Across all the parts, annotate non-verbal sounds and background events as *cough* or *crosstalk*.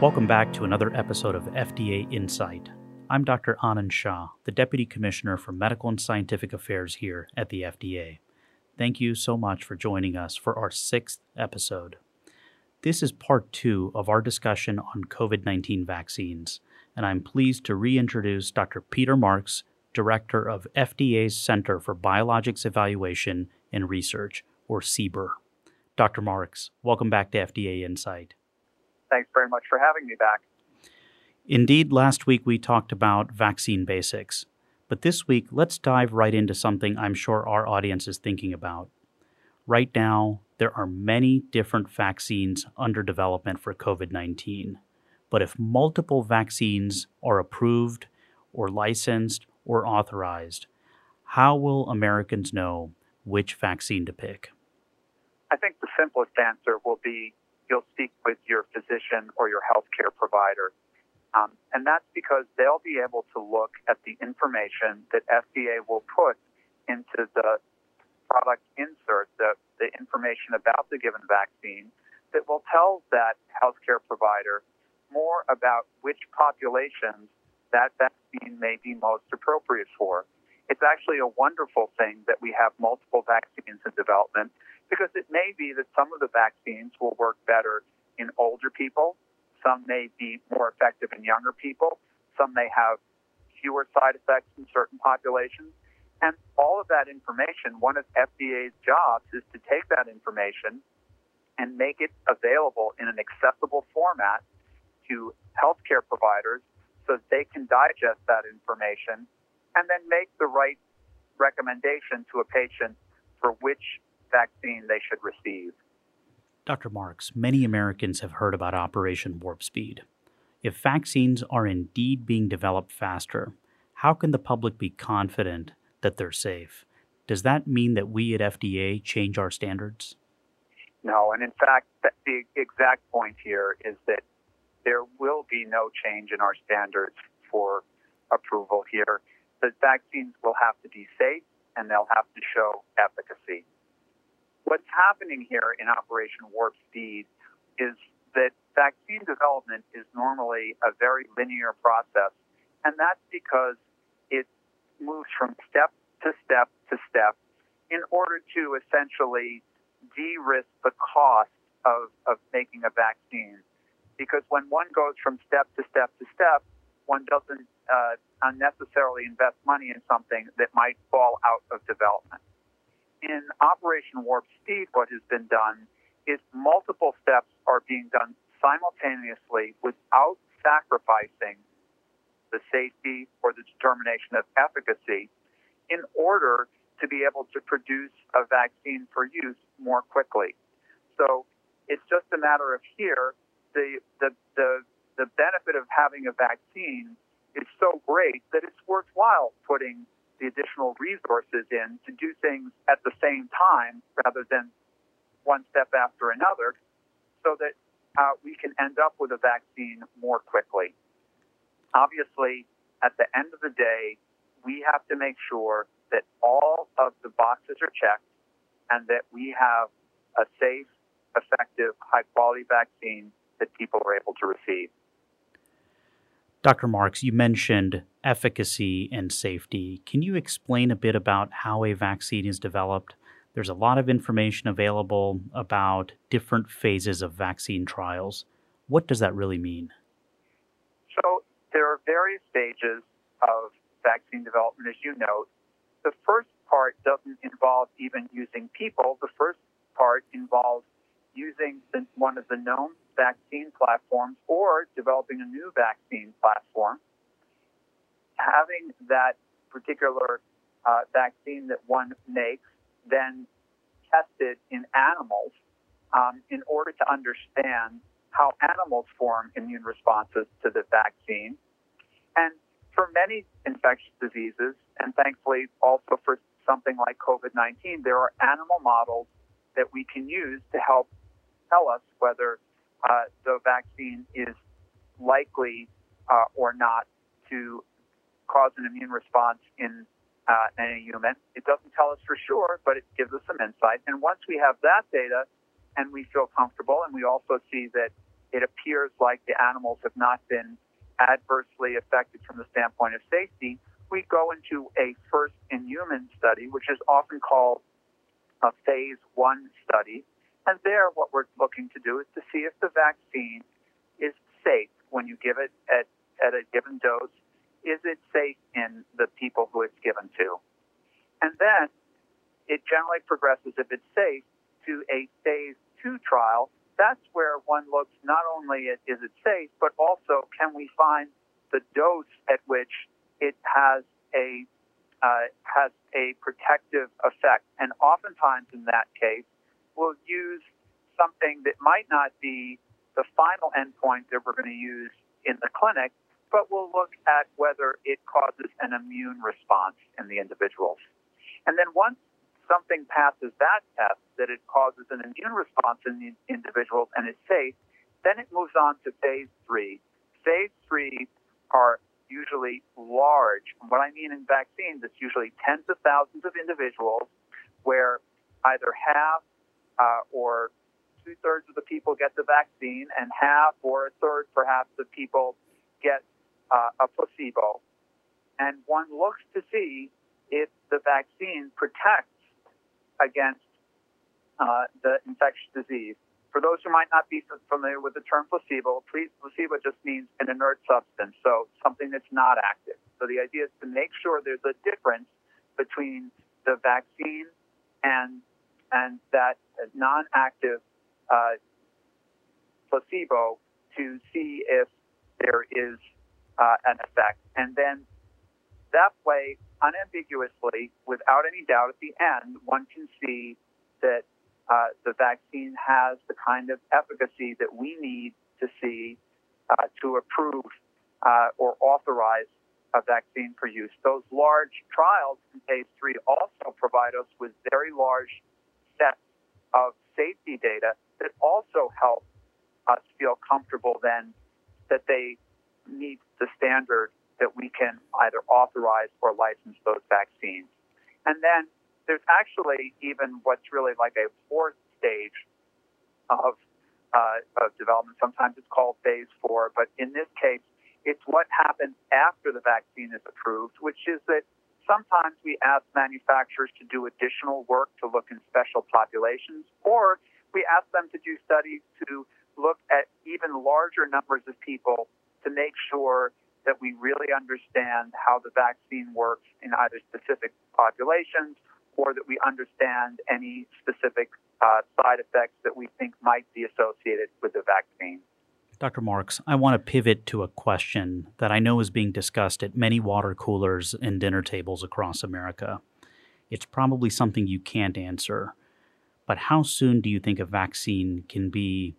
Welcome back to another episode of FDA Insight. I'm Dr. Anand Shah, the Deputy Commissioner for Medical and Scientific Affairs here at the FDA. Thank you so much for joining us for our sixth episode. This is part two of our discussion on COVID 19 vaccines, and I'm pleased to reintroduce Dr. Peter Marks, Director of FDA's Center for Biologics Evaluation and Research, or CBER. Dr. Marks, welcome back to FDA Insight. Thanks very much for having me back. Indeed, last week we talked about vaccine basics, but this week let's dive right into something I'm sure our audience is thinking about. Right now, there are many different vaccines under development for COVID 19. But if multiple vaccines are approved or licensed or authorized, how will Americans know which vaccine to pick? I think the simplest answer will be you'll speak with your physician or your healthcare provider. Um, and that's because they'll be able to look at the information that FDA will put into the product insert, the, the information about the given vaccine, that will tell that healthcare provider more about which populations that vaccine may be most appropriate for. It's actually a wonderful thing that we have multiple vaccines in development because it may be that some of the vaccines will work better in older people, some may be more effective in younger people, some may have fewer side effects in certain populations. And all of that information, one of FDA's jobs is to take that information and make it available in an accessible format to healthcare providers so that they can digest that information and then make the right recommendation to a patient for which vaccine they should receive. Dr. Marks, many Americans have heard about Operation Warp Speed. If vaccines are indeed being developed faster, how can the public be confident that they're safe? Does that mean that we at FDA change our standards? No, and in fact, the exact point here is that there will be no change in our standards for approval here. The vaccines will have to be safe and they'll have to show efficacy. What's happening here in Operation Warp Speed is that vaccine development is normally a very linear process, and that's because it moves from step to step to step in order to essentially de risk the cost of, of making a vaccine. Because when one goes from step to step to step, one doesn't uh, unnecessarily invest money in something that might fall out of development in Operation Warp Speed, what has been done is multiple steps are being done simultaneously without sacrificing the safety or the determination of efficacy in order to be able to produce a vaccine for use more quickly. So it's just a matter of here, the, the, the, the benefit of having a vaccine is so great that it's worthwhile putting the additional resources in to do things at the same time rather than one step after another so that uh, we can end up with a vaccine more quickly. Obviously, at the end of the day, we have to make sure that all of the boxes are checked and that we have a safe, effective, high quality vaccine that people are able to receive. Dr. Marks, you mentioned efficacy and safety. Can you explain a bit about how a vaccine is developed? There's a lot of information available about different phases of vaccine trials. What does that really mean? So, there are various stages of vaccine development, as you note. The first part doesn't involve even using people. The first part involves using one of the known vaccine platforms or developing a new vaccine platform. Having that particular uh, vaccine that one makes then tested in animals um, in order to understand how animals form immune responses to the vaccine. And for many infectious diseases, and thankfully also for something like COVID 19, there are animal models that we can use to help tell us whether uh, the vaccine is likely uh, or not to cause an immune response in uh, in a human. It doesn't tell us for sure, but it gives us some insight. And once we have that data and we feel comfortable and we also see that it appears like the animals have not been adversely affected from the standpoint of safety, we go into a first in human study, which is often called a phase one study. And there, what we're looking to do is to see if the vaccine is safe when you give it at, at a given dose. Is it safe in the people who it's given to? And then it generally progresses, if it's safe, to a phase two trial. That's where one looks not only at is it safe, but also can we find the dose at which it has a uh, has a protective effect. And oftentimes in that case, we'll use something that might not be the final endpoint that we're going to use in the clinic, but we'll look at whether it causes an immune response in the individuals. And then once something passes that test, that it causes an immune response in the individuals and is safe, then it moves on to phase three. Phase three are usually large. What I mean in vaccines, it's usually tens of thousands of individuals where either half uh, or two thirds of the people get the vaccine and half or a third perhaps of people get uh, a placebo. And one looks to see if the vaccine protects against uh, the infectious disease. For those who might not be familiar with the term placebo, placebo just means an inert substance, so something that's not active. So the idea is to make sure there's a difference between the vaccine and and that non-active uh, placebo to see if there is uh, an effect, and then that way, unambiguously, without any doubt, at the end, one can see that uh, the vaccine has the kind of efficacy that we need to see uh, to approve uh, or authorize a vaccine for use. Those large trials in phase three also provide us with very large of safety data that also help us feel comfortable then that they meet the standard that we can either authorize or license those vaccines. And then there's actually even what's really like a fourth stage of, uh, of development. Sometimes it's called phase four, but in this case, it's what happens after the vaccine is approved, which is that sometimes we ask manufacturers to do additional work to look in special populations, or we ask them to do studies to look at even larger numbers of people to make sure that we really understand how the vaccine works in either specific populations or that we understand any specific uh, side effects that we think might be associated with the vaccine. Dr. Marks, I want to pivot to a question that I know is being discussed at many water coolers and dinner tables across America. It's probably something you can't answer, but how soon do you think a vaccine can be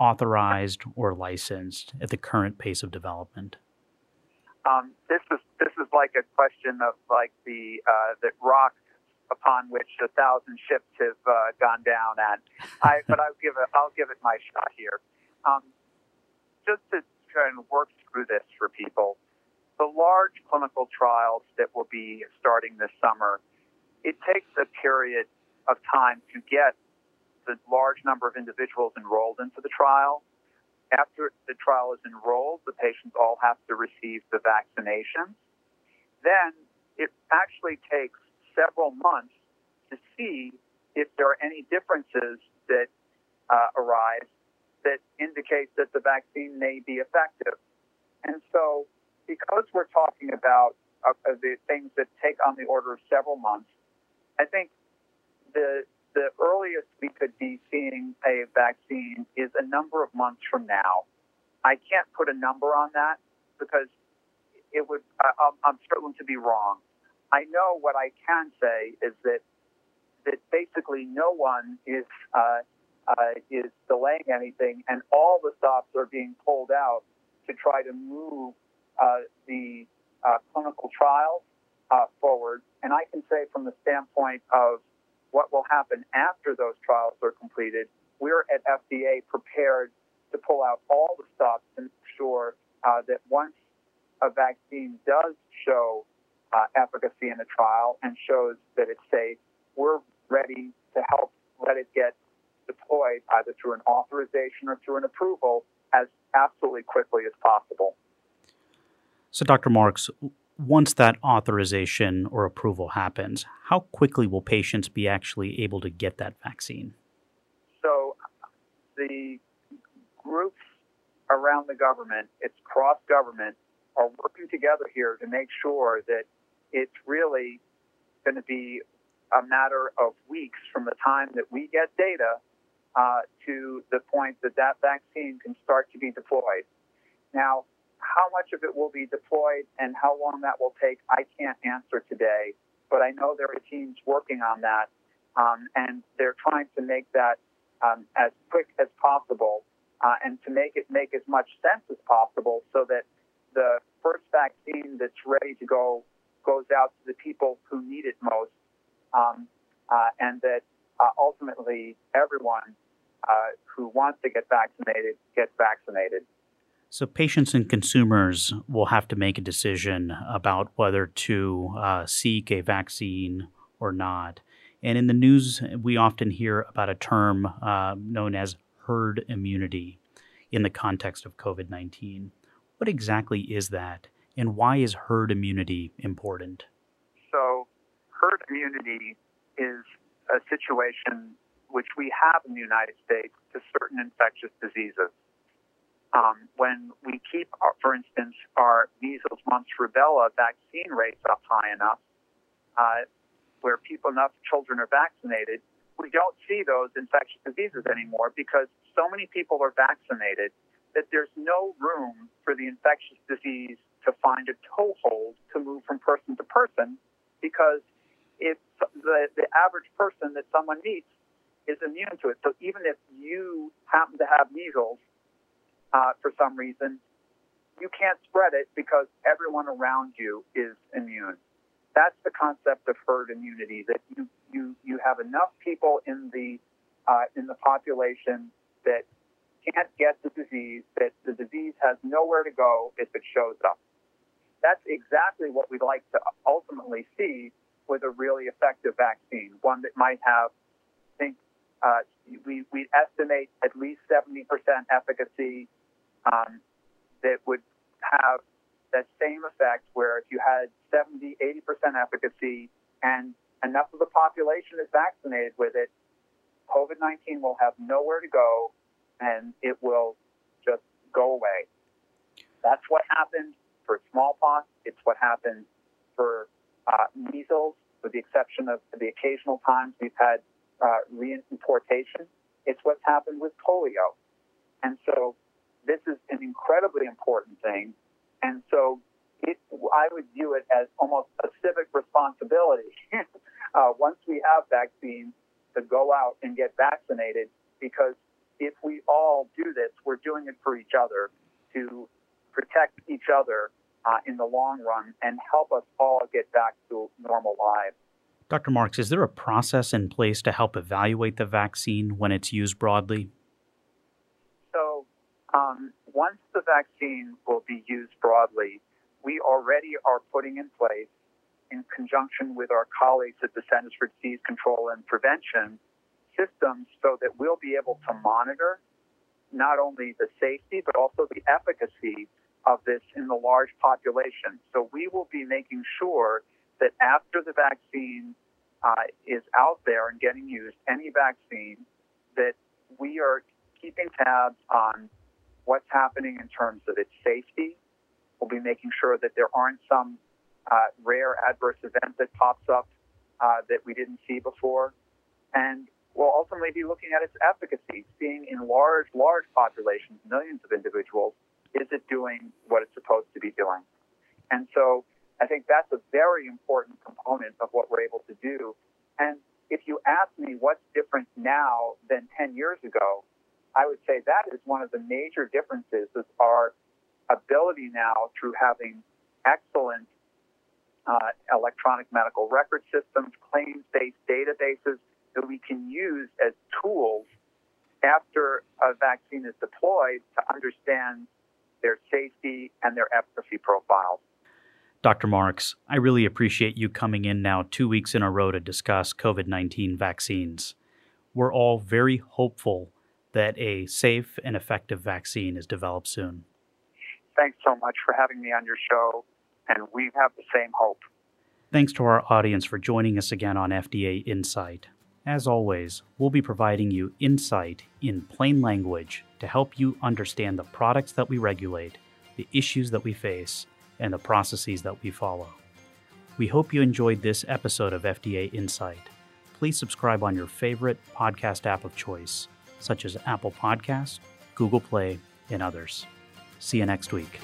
authorized or licensed at the current pace of development? Um, this is this is like a question of like the uh, the rock upon which a thousand ships have uh, gone down at. I, but I'll give it, I'll give it my shot here. Um, just to try and work through this for people, the large clinical trials that will be starting this summer, it takes a period of time to get the large number of individuals enrolled into the trial. After the trial is enrolled, the patients all have to receive the vaccination. Then it actually takes several months to see if there are any differences that uh, arise that indicates that the vaccine may be effective. And so, because we're talking about uh, the things that take on the order of several months, I think the the earliest we could be seeing a vaccine is a number of months from now. I can't put a number on that because it would. I, I'm struggling to be wrong. I know what I can say is that that basically no one is uh, uh, is delaying anything, and all the stops are being pulled out to try to move uh, the uh, clinical trials uh, forward. And I can say from the standpoint of what will happen after those trials are completed, we're at FDA prepared to pull out all the stops and ensure uh, that once a vaccine does show uh, efficacy in a trial and shows that it's safe, we're ready to help let it get deployed either through an authorization or through an approval as absolutely quickly as possible. So, Dr. Marks, once that authorization or approval happens, how quickly will patients be actually able to get that vaccine? So, the groups around the government, it's cross government, are working together here to make sure that it's really going to be a matter of weeks from the time that we get data uh, to the point that that vaccine can start to be deployed. Now, how much of it will be deployed and how long that will take, I can't answer today. But I know there are teams working on that, um, and they're trying to make that um, as quick as possible uh, and to make it make as much sense as possible so that the first vaccine that's ready to go goes out to the people who need it most, um, uh, and that uh, ultimately everyone who wants to get vaccinated gets vaccinated. So, patients and consumers will have to make a decision about whether to uh, seek a vaccine or not. And in the news, we often hear about a term uh, known as herd immunity in the context of COVID 19. What exactly is that, and why is herd immunity important? So, herd immunity is a situation which we have in the United States to certain infectious diseases. Um, when we keep, our, for instance, our measles, mumps, rubella vaccine rates up high enough, uh, where people, enough children are vaccinated, we don't see those infectious diseases anymore because so many people are vaccinated that there's no room for the infectious disease to find a toehold to move from person to person because if the, the average person that someone meets is immune to it. So even if you happen to have measles uh, for some reason, you can't spread it because everyone around you is immune. That's the concept of herd immunity. That you you you have enough people in the uh, in the population that can't get the disease, that the disease has nowhere to go if it shows up. That's exactly what we'd like to ultimately see with a really effective vaccine, one that might have, I think, uh, we, we estimate at least 70% efficacy um, that would have that same effect where if you had 70, 80% efficacy and enough of the population is vaccinated with it, COVID 19 will have nowhere to go and it will just go away. That's what happened for smallpox. It's what happened for uh, measles, with the exception of the occasional times we've had uh, reimportation. It's what's happened with polio. And so this is an incredibly important thing. And so it, I would view it as almost a civic responsibility *laughs* uh, once we have vaccines to go out and get vaccinated because if we all do this, we're doing it for each other to protect each other uh, in the long run and help us all get back to normal lives. Dr. Marks, is there a process in place to help evaluate the vaccine when it's used broadly? So, um, once the vaccine will be used broadly, we already are putting in place, in conjunction with our colleagues at the Centers for Disease Control and Prevention, systems so that we'll be able to monitor not only the safety but also the efficacy of this in the large population. So we will be making sure that after the vaccine uh, is out there and getting used, any vaccine, that we are keeping tabs on what's happening in terms of its safety. We'll be making sure that there aren't some uh, rare adverse event that pops up uh, that we didn't see before. And we'll ultimately be looking at its efficacy, seeing in large, large populations, millions of individuals, is it doing what it's supposed to be doing? And so I think that's a very important component of what we're able to do. And if you ask me what's different now than 10 years ago, I would say that is one of the major differences is our ability now through having excellent uh, electronic medical record systems, claims-based databases that we can use as tools after a vaccine is deployed to understand their safety and their efficacy profiles. Dr. Marks, I really appreciate you coming in now two weeks in a row to discuss COVID 19 vaccines. We're all very hopeful that a safe and effective vaccine is developed soon. Thanks so much for having me on your show, and we have the same hope. Thanks to our audience for joining us again on FDA Insight. As always, we'll be providing you insight in plain language to help you understand the products that we regulate, the issues that we face, and the processes that we follow. We hope you enjoyed this episode of FDA Insight. Please subscribe on your favorite podcast app of choice, such as Apple Podcasts, Google Play, and others. See you next week.